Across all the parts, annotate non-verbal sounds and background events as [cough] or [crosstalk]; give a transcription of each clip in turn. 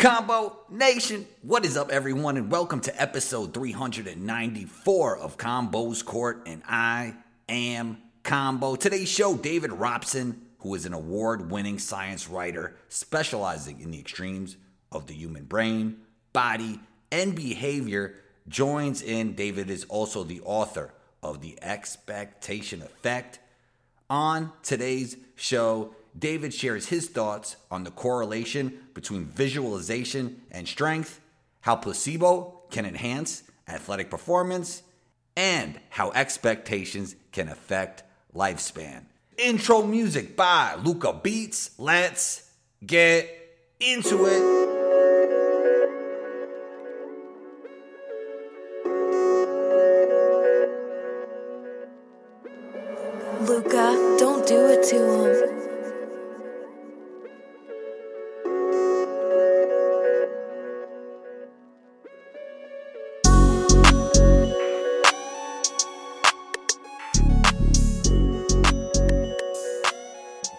Combo Nation, what is up, everyone, and welcome to episode 394 of Combo's Court, and I am Combo. Today's show, David Robson, who is an award winning science writer specializing in the extremes of the human brain, body, and behavior, joins in. David is also the author of The Expectation Effect. On today's show, David shares his thoughts on the correlation between visualization and strength, how placebo can enhance athletic performance, and how expectations can affect lifespan. Intro music by Luca Beats. Let's get into it.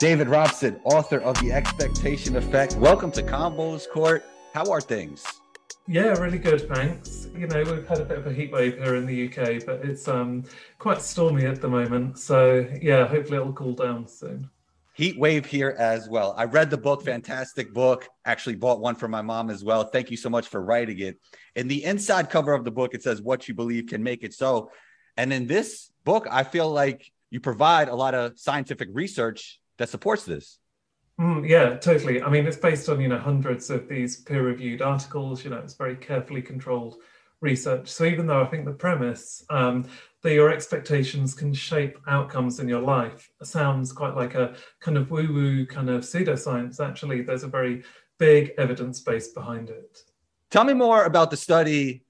David Robson, author of The Expectation Effect. Welcome to Combos Court. How are things? Yeah, really good, thanks. You know, we've had a bit of a heat wave here in the UK, but it's um, quite stormy at the moment. So, yeah, hopefully it'll cool down soon. Heat wave here as well. I read the book, fantastic book. Actually, bought one for my mom as well. Thank you so much for writing it. In the inside cover of the book, it says, What you believe can make it so. And in this book, I feel like you provide a lot of scientific research that supports this. Mm, yeah, totally. I mean, it's based on you know hundreds of these peer-reviewed articles. You know, it's very carefully controlled research. So even though I think the premise um, that your expectations can shape outcomes in your life sounds quite like a kind of woo-woo kind of pseudoscience, actually, there's a very big evidence base behind it. Tell me more about the study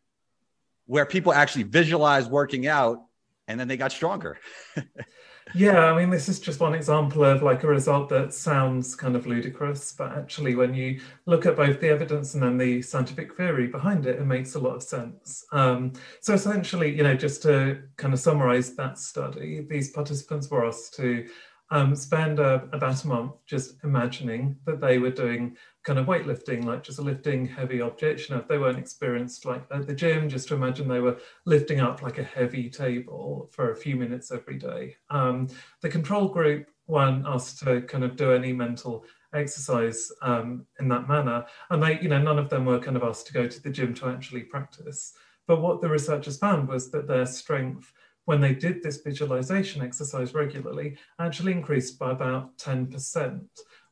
where people actually visualize working out and then they got stronger. [laughs] Yeah, I mean, this is just one example of like a result that sounds kind of ludicrous, but actually, when you look at both the evidence and then the scientific theory behind it, it makes a lot of sense. Um, so, essentially, you know, just to kind of summarize that study, these participants were asked to um, spend uh, about a month just imagining that they were doing kind of weightlifting, like just lifting heavy objects. You know, if they weren't experienced like at the gym, just to imagine they were lifting up like a heavy table for a few minutes every day. Um, the control group weren't asked to kind of do any mental exercise um, in that manner, and they, you know, none of them were kind of asked to go to the gym to actually practice. But what the researchers found was that their strength when they did this visualization exercise regularly actually increased by about 10%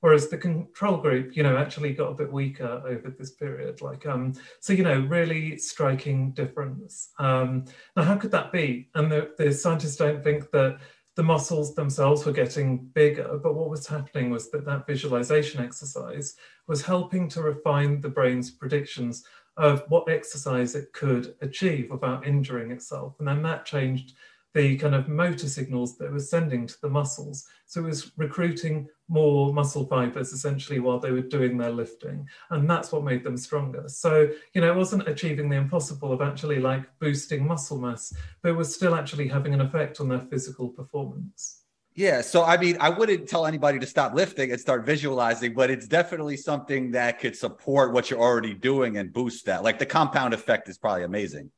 whereas the control group you know actually got a bit weaker over this period. Like um so you know really striking difference. Um now how could that be? And the, the scientists don't think that the muscles themselves were getting bigger but what was happening was that that visualization exercise was helping to refine the brain's predictions of what exercise it could achieve without injuring itself. And then that changed the kind of motor signals that it was sending to the muscles. So it was recruiting more muscle fibers essentially while they were doing their lifting. And that's what made them stronger. So, you know, it wasn't achieving the impossible of actually like boosting muscle mass, but it was still actually having an effect on their physical performance. Yeah. So, I mean, I wouldn't tell anybody to stop lifting and start visualizing, but it's definitely something that could support what you're already doing and boost that. Like the compound effect is probably amazing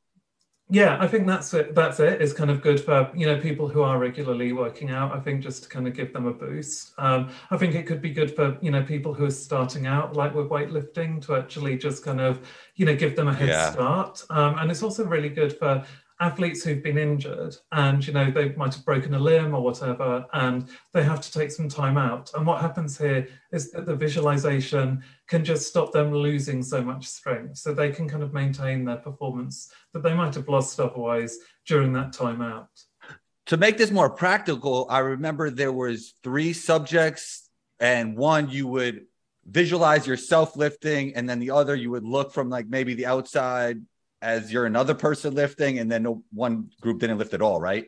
yeah i think that's it that's it's kind of good for you know people who are regularly working out i think just to kind of give them a boost um, i think it could be good for you know people who are starting out like with weightlifting to actually just kind of you know give them a head yeah. start um, and it's also really good for athletes who've been injured and you know they might have broken a limb or whatever and they have to take some time out. And what happens here is that the visualization can just stop them losing so much strength. So they can kind of maintain their performance that they might have lost otherwise during that time out. To make this more practical i remember there was three subjects and one you would visualize yourself lifting and then the other you would look from like maybe the outside as you're another person lifting, and then one group didn't lift at all, right?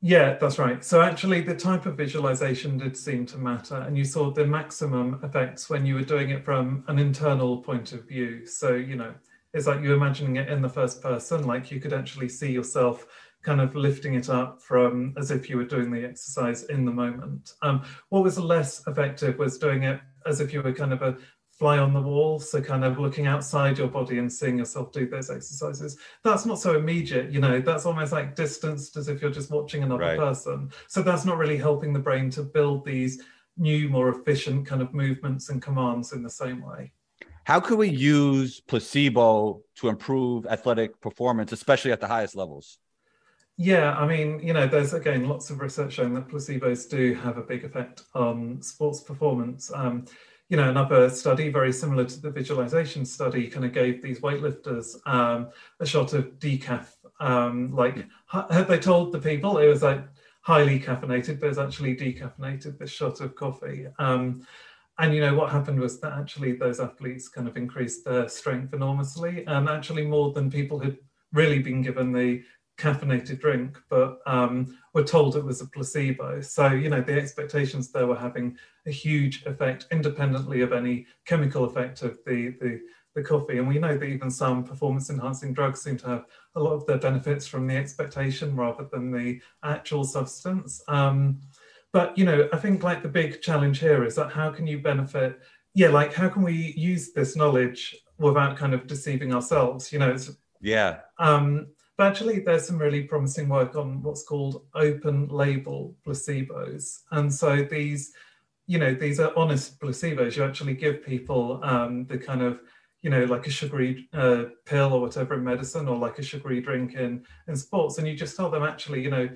Yeah, that's right. So actually, the type of visualization did seem to matter, and you saw the maximum effects when you were doing it from an internal point of view. So you know, it's like you're imagining it in the first person, like you could actually see yourself kind of lifting it up from as if you were doing the exercise in the moment. Um, what was less effective was doing it as if you were kind of a fly on the wall. So kind of looking outside your body and seeing yourself do those exercises. That's not so immediate, you know, that's almost like distanced as if you're just watching another right. person. So that's not really helping the brain to build these new, more efficient kind of movements and commands in the same way. How could we use placebo to improve athletic performance, especially at the highest levels? Yeah, I mean, you know, there's again lots of research showing that placebos do have a big effect on sports performance. Um, you know, another study very similar to the visualization study kind of gave these weightlifters um, a shot of decaf. Um, like had they told the people it was like highly caffeinated, but it's actually decaffeinated. This shot of coffee. Um, and you know what happened was that actually those athletes kind of increased their strength enormously, and actually more than people had really been given the caffeinated drink, but um, were told it was a placebo. So, you know, the expectations there were having a huge effect independently of any chemical effect of the, the, the coffee. And we know that even some performance enhancing drugs seem to have a lot of their benefits from the expectation rather than the actual substance. Um, but, you know, I think like the big challenge here is that how can you benefit? Yeah, like how can we use this knowledge without kind of deceiving ourselves? You know, it's yeah. Um, but actually, there's some really promising work on what's called open label placebos. And so these, you know, these are honest placebos. You actually give people um, the kind of, you know, like a sugary uh, pill or whatever in medicine or like a sugary drink in, in sports. And you just tell them actually, you know,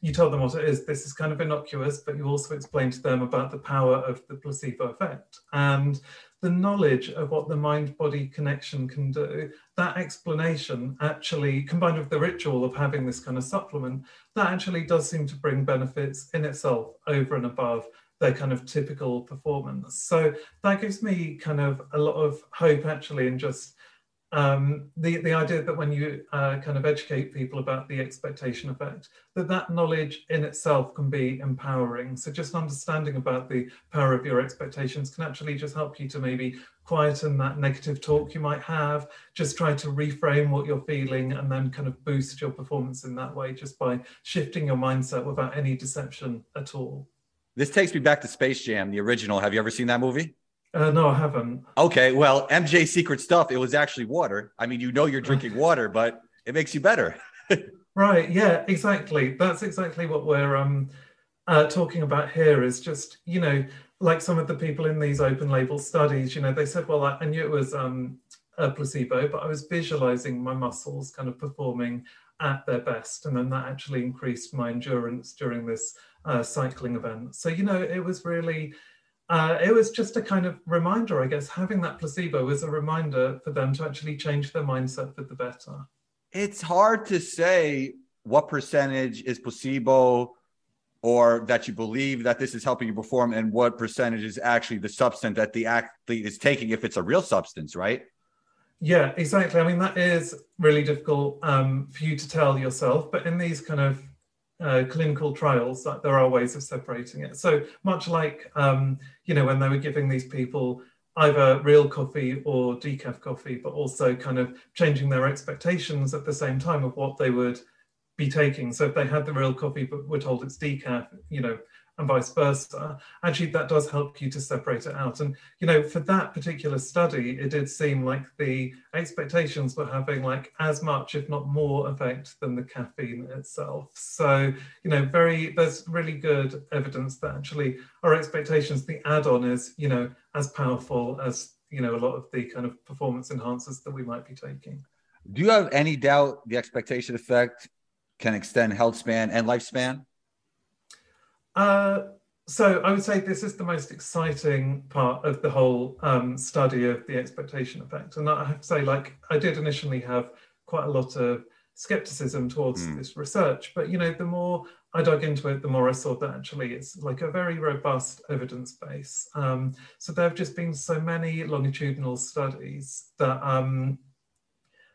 you tell them what it is. This is kind of innocuous, but you also explain to them about the power of the placebo effect. And the knowledge of what the mind body connection can do, that explanation actually, combined with the ritual of having this kind of supplement, that actually does seem to bring benefits in itself over and above their kind of typical performance. So that gives me kind of a lot of hope actually in just um, the, the idea that when you uh, kind of educate people about the expectation effect, that that knowledge in itself can be empowering. So just understanding about the power of your expectations can actually just help you to maybe quieten that negative talk you might have, just try to reframe what you're feeling and then kind of boost your performance in that way just by shifting your mindset without any deception at all. This takes me back to Space Jam, the original. Have you ever seen that movie? Uh, no, I haven't. Okay, well, MJ secret stuff. It was actually water. I mean, you know, you're drinking [laughs] water, but it makes you better. [laughs] right? Yeah, exactly. That's exactly what we're um, uh, talking about here. Is just you know, like some of the people in these open label studies. You know, they said, well, I, I knew it was um, a placebo, but I was visualizing my muscles kind of performing at their best, and then that actually increased my endurance during this uh, cycling event. So you know, it was really uh, it was just a kind of reminder, I guess. Having that placebo was a reminder for them to actually change their mindset for the better. It's hard to say what percentage is placebo or that you believe that this is helping you perform and what percentage is actually the substance that the athlete is taking if it's a real substance, right? Yeah, exactly. I mean, that is really difficult um, for you to tell yourself, but in these kind of uh, clinical trials that there are ways of separating it. So much like um, you know when they were giving these people either real coffee or decaf coffee, but also kind of changing their expectations at the same time of what they would be taking. So if they had the real coffee but were told it's decaf, you know, and vice versa, actually that does help you to separate it out. And you know, for that particular study, it did seem like the expectations were having like as much, if not more, effect than the caffeine itself. So you know, very there's really good evidence that actually our expectations, the add-on is you know as powerful as you know a lot of the kind of performance enhancers that we might be taking. Do you have any doubt the expectation effect can extend health span and lifespan? Uh, so I would say this is the most exciting part of the whole um, study of the expectation effect. And I have to say, like, I did initially have quite a lot of skepticism towards mm. this research, but you know, the more I dug into it, the more I saw that actually it's like a very robust evidence base. Um, so there have just been so many longitudinal studies that um,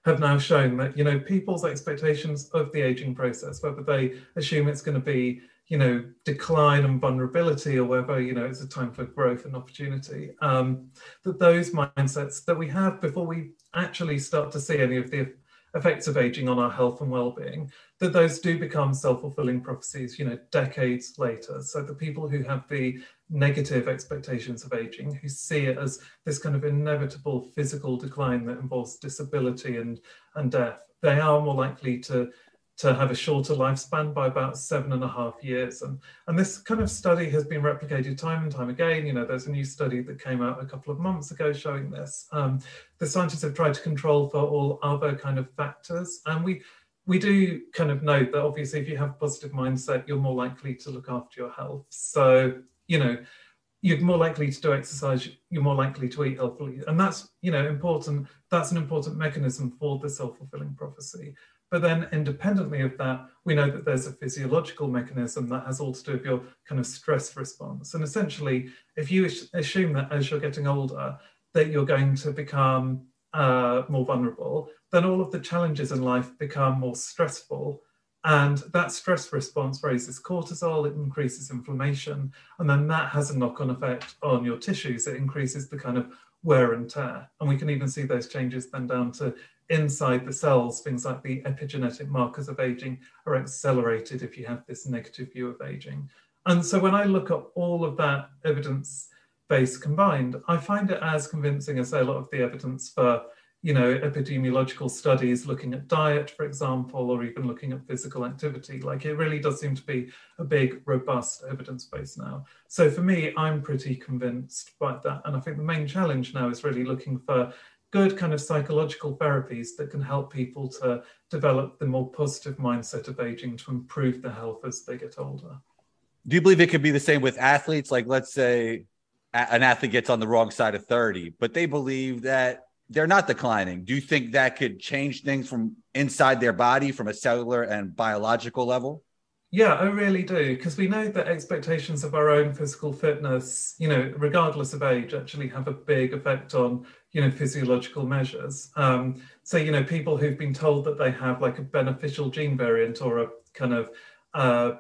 have now shown that you know people's expectations of the aging process, whether they assume it's going to be you know decline and vulnerability or whether you know it's a time for growth and opportunity um, that those mindsets that we have before we actually start to see any of the effects of aging on our health and well-being, that those do become self-fulfilling prophecies, you know, decades later. So the people who have the negative expectations of aging, who see it as this kind of inevitable physical decline that involves disability and, and death, they are more likely to to have a shorter lifespan by about seven and a half years. And, and this kind of study has been replicated time and time again. You know, there's a new study that came out a couple of months ago showing this. Um, the scientists have tried to control for all other kind of factors. And we, we do kind of note that obviously if you have a positive mindset, you're more likely to look after your health. So, you know, you're more likely to do exercise, you're more likely to eat healthily. And that's, you know, important. That's an important mechanism for the self-fulfilling prophecy. But then independently of that, we know that there's a physiological mechanism that has all to do with your kind of stress response. And essentially, if you assume that as you're getting older, that you're going to become uh, more vulnerable, then all of the challenges in life become more stressful. And that stress response raises cortisol, it increases inflammation, and then that has a knock on effect on your tissues. It increases the kind of wear and tear. And we can even see those changes then down to inside the cells, things like the epigenetic markers of aging are accelerated if you have this negative view of aging. And so when I look at all of that evidence base combined, I find it as convincing as a lot of the evidence for you know, epidemiological studies looking at diet, for example, or even looking at physical activity. Like it really does seem to be a big, robust evidence base now. So for me, I'm pretty convinced by that. And I think the main challenge now is really looking for good kind of psychological therapies that can help people to develop the more positive mindset of aging to improve their health as they get older. Do you believe it could be the same with athletes? Like, let's say an athlete gets on the wrong side of 30, but they believe that they're not declining. Do you think that could change things from inside their body from a cellular and biological level? Yeah, I really do. Because we know that expectations of our own physical fitness, you know, regardless of age, actually have a big effect on you know physiological measures. Um, so you know people who've been told that they have like a beneficial gene variant or a kind of uh,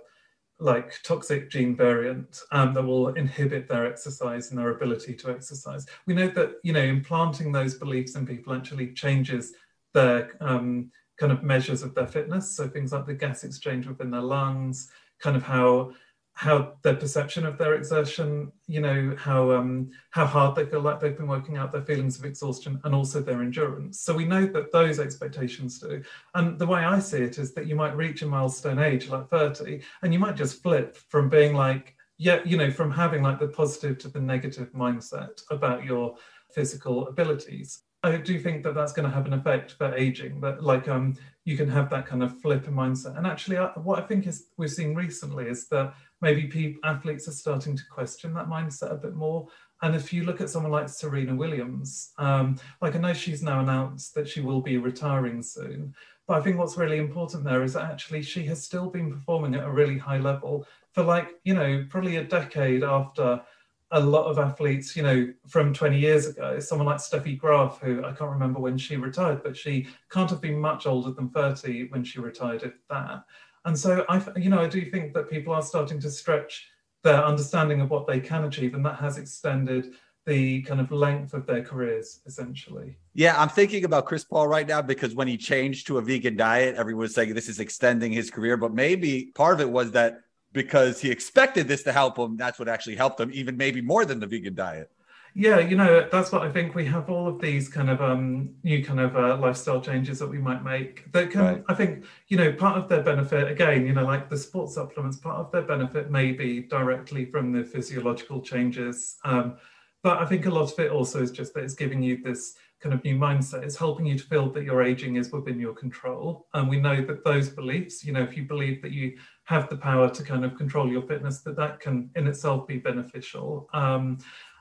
like toxic gene variant um, that will inhibit their exercise and their ability to exercise. We know that you know implanting those beliefs in people actually changes their um, kind of measures of their fitness. So things like the gas exchange within their lungs kind of how how their perception of their exertion, you know, how um, how hard they feel like they've been working out, their feelings of exhaustion, and also their endurance. So we know that those expectations do. And the way I see it is that you might reach a milestone age like 30, and you might just flip from being like, yeah, you know, from having like the positive to the negative mindset about your physical abilities. I do think that that's going to have an effect for aging. That like um, you can have that kind of flip in mindset. And actually, I, what I think is we've seen recently is that maybe people, athletes are starting to question that mindset a bit more. And if you look at someone like Serena Williams, um, like I know she's now announced that she will be retiring soon, but I think what's really important there is that actually she has still been performing at a really high level for like, you know, probably a decade after a lot of athletes, you know, from 20 years ago, someone like Steffi Graf, who I can't remember when she retired, but she can't have been much older than 30 when she retired, if that. And so I, you know, I do think that people are starting to stretch their understanding of what they can achieve, and that has extended the kind of length of their careers essentially. Yeah, I'm thinking about Chris Paul right now because when he changed to a vegan diet, everyone was saying this is extending his career, but maybe part of it was that because he expected this to help him, that's what actually helped him, even maybe more than the vegan diet. Yeah, you know, that's what I think. We have all of these kind of um, new kind of uh, lifestyle changes that we might make that can, right. I think, you know, part of their benefit, again, you know, like the sports supplements, part of their benefit may be directly from the physiological changes. Um, but I think a lot of it also is just that it's giving you this kind of new mindset. It's helping you to feel that your aging is within your control. And we know that those beliefs, you know, if you believe that you have the power to kind of control your fitness, that that can in itself be beneficial. Um,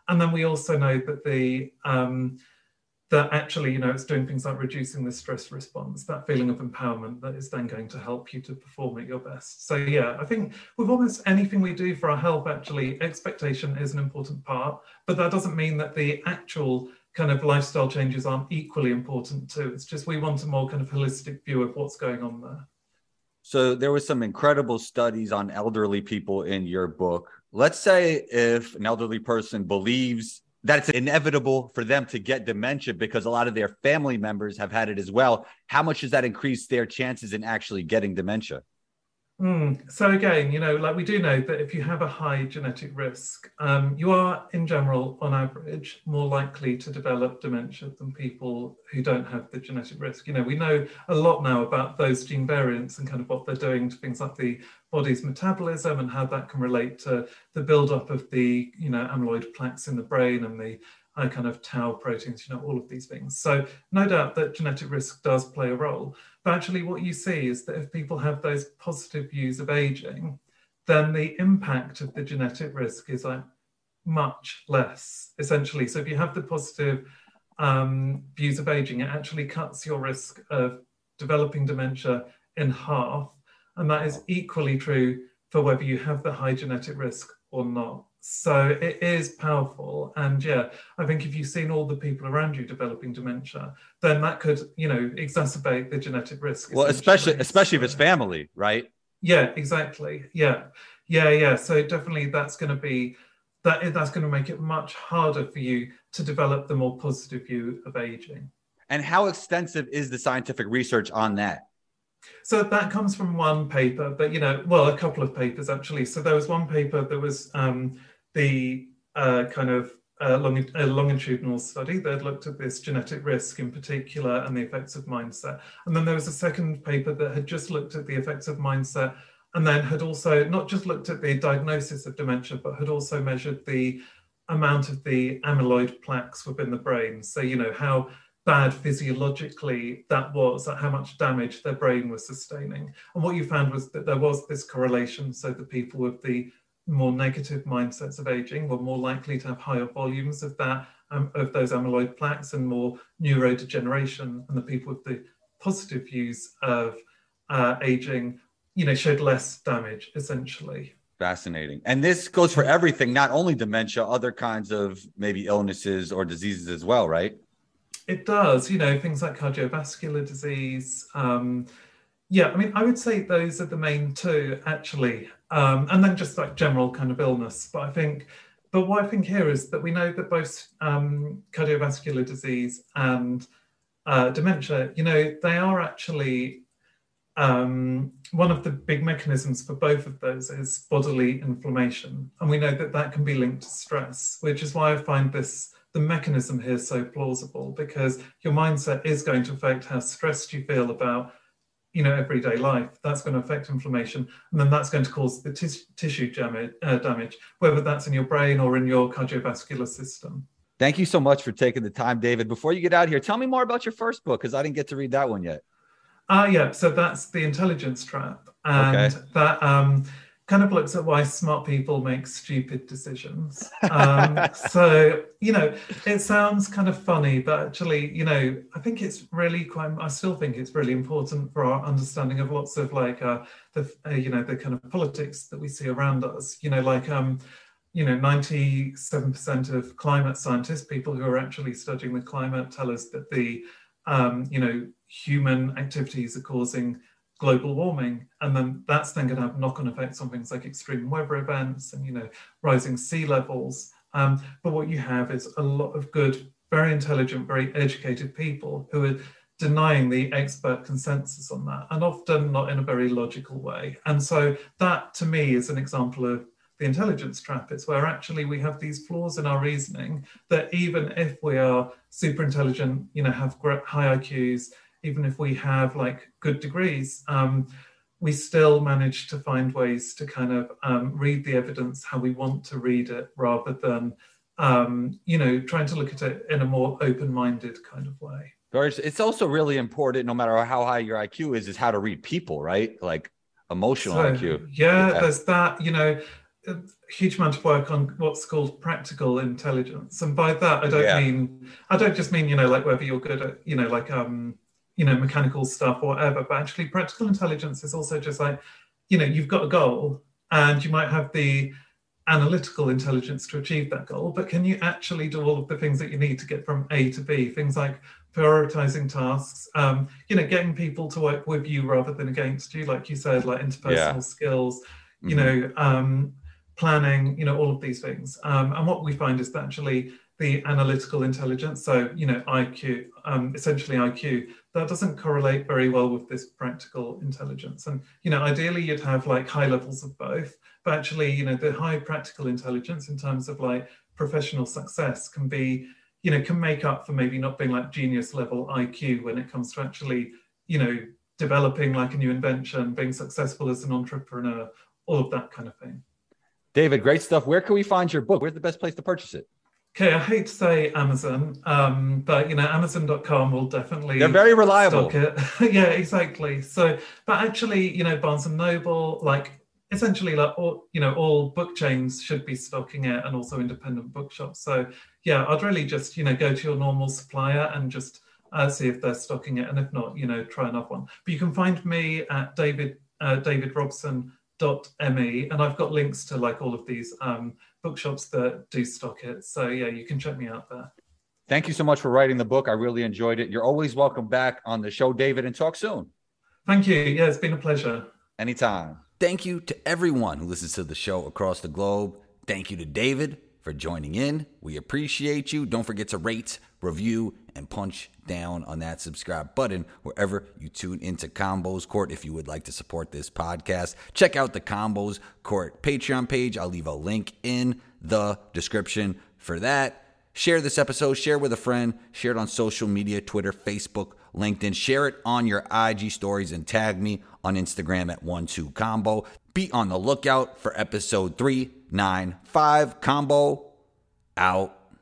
and then we also know that the um, that actually, you know, it's doing things like reducing the stress response, that feeling of empowerment that is then going to help you to perform at your best. So yeah, I think with almost anything we do for our health, actually, expectation is an important part, but that doesn't mean that the actual kind of lifestyle changes aren't equally important too. It's just we want a more kind of holistic view of what's going on there. So there was some incredible studies on elderly people in your book let's say if an elderly person believes that it's inevitable for them to get dementia because a lot of their family members have had it as well. How much does that increase their chances in actually getting dementia? Mm. So again, you know, like we do know that if you have a high genetic risk, um, you are, in general, on average, more likely to develop dementia than people who don't have the genetic risk. You know, we know a lot now about those gene variants and kind of what they're doing to things like the body's metabolism and how that can relate to the buildup of the, you know, amyloid plaques in the brain and the kind of tau proteins, you know, all of these things. So no doubt that genetic risk does play a role. But actually what you see is that if people have those positive views of aging, then the impact of the genetic risk is like much less, essentially. So if you have the positive um, views of aging, it actually cuts your risk of developing dementia in half. And that is equally true for whether you have the high genetic risk or not. So it is powerful. And yeah, I think if you've seen all the people around you developing dementia, then that could, you know, exacerbate the genetic risk. Well, especially especially if it's family, right? Yeah, exactly. Yeah. Yeah, yeah. So definitely that's going to be that that's going to make it much harder for you to develop the more positive view of aging. And how extensive is the scientific research on that? So that comes from one paper, but you know, well, a couple of papers actually. So there was one paper that was um, the uh, kind of uh, long, a longitudinal study that looked at this genetic risk in particular and the effects of mindset. And then there was a second paper that had just looked at the effects of mindset and then had also not just looked at the diagnosis of dementia, but had also measured the amount of the amyloid plaques within the brain. So, you know, how bad physiologically that was, how much damage their brain was sustaining. And what you found was that there was this correlation. So the people with the more negative mindsets of aging were more likely to have higher volumes of that um, of those amyloid plaques and more neurodegeneration, and the people with the positive views of uh, aging, you know, showed less damage essentially. Fascinating. And this goes for everything, not only dementia, other kinds of maybe illnesses or diseases as well, right? It does, you know, things like cardiovascular disease. Um, yeah, I mean, I would say those are the main two, actually. Um, and then just like general kind of illness. But I think, but what I think here is that we know that both um, cardiovascular disease and uh, dementia, you know, they are actually um, one of the big mechanisms for both of those is bodily inflammation. And we know that that can be linked to stress, which is why I find this the mechanism here is so plausible because your mindset is going to affect how stressed you feel about you know everyday life. That's going to affect inflammation and then that's going to cause the tis- tissue damage, uh, damage whether that's in your brain or in your cardiovascular system. Thank you so much for taking the time david. Before you get out here tell me more about your first book because i didn't get to read that one yet. Ah uh, yeah. So that's the intelligence trap and okay. that um kind of looks at why smart people make stupid decisions. Um, [laughs] so, you know, it sounds kind of funny, but actually, you know, I think it's really quite, I still think it's really important for our understanding of lots of like, uh, the, uh, you know, the kind of politics that we see around us, you know, like, um, you know, 97% of climate scientists, people who are actually studying the climate, tell us that the, um, you know, human activities are causing global warming and then that's then going to have knock-on effects on things like extreme weather events and you know rising sea levels. Um, but what you have is a lot of good very intelligent very educated people who are denying the expert consensus on that and often not in a very logical way. And so that to me is an example of the intelligence trap. It's where actually we have these flaws in our reasoning that even if we are super intelligent you know have high iqs even if we have like good degrees, um, we still manage to find ways to kind of um, read the evidence how we want to read it rather than, um, you know, trying to look at it in a more open-minded kind of way. It's also really important, no matter how high your IQ is, is how to read people, right? Like emotional so, IQ. Yeah, yeah, there's that, you know, a huge amount of work on what's called practical intelligence. And by that, I don't yeah. mean, I don't just mean, you know, like whether you're good at, you know, like, um, you know mechanical stuff or whatever but actually practical intelligence is also just like you know you've got a goal and you might have the analytical intelligence to achieve that goal but can you actually do all of the things that you need to get from a to b things like prioritizing tasks um, you know getting people to work with you rather than against you like you said like interpersonal yeah. skills you mm-hmm. know um, planning you know all of these things um, and what we find is that actually the analytical intelligence, so you know IQ, um, essentially IQ, that doesn't correlate very well with this practical intelligence. And you know, ideally you'd have like high levels of both, but actually, you know, the high practical intelligence in terms of like professional success can be, you know, can make up for maybe not being like genius level IQ when it comes to actually, you know, developing like a new invention, being successful as an entrepreneur, all of that kind of thing. David, great stuff. Where can we find your book? Where's the best place to purchase it? Okay, I hate to say Amazon, um, but you know, Amazon.com will definitely they're very reliable. Stock it. [laughs] yeah, exactly. So, but actually, you know, Barnes and Noble, like essentially, like all you know, all book chains should be stocking it, and also independent bookshops. So, yeah, I'd really just you know go to your normal supplier and just uh, see if they're stocking it, and if not, you know, try another one. But you can find me at David uh, David Robson me and I've got links to like all of these um, bookshops that do stock it. So yeah, you can check me out there. Thank you so much for writing the book. I really enjoyed it. You're always welcome back on the show, David, and talk soon. Thank you. Yeah, it's been a pleasure. Anytime. Thank you to everyone who listens to the show across the globe. Thank you to David for joining in. We appreciate you. Don't forget to rate, review, and punch down on that subscribe button wherever you tune into Combos Court. If you would like to support this podcast, check out the Combos Court Patreon page. I'll leave a link in the description for that. Share this episode, share with a friend, share it on social media Twitter, Facebook, LinkedIn. Share it on your IG stories and tag me on Instagram at 12combo. Be on the lookout for episode 395 Combo out.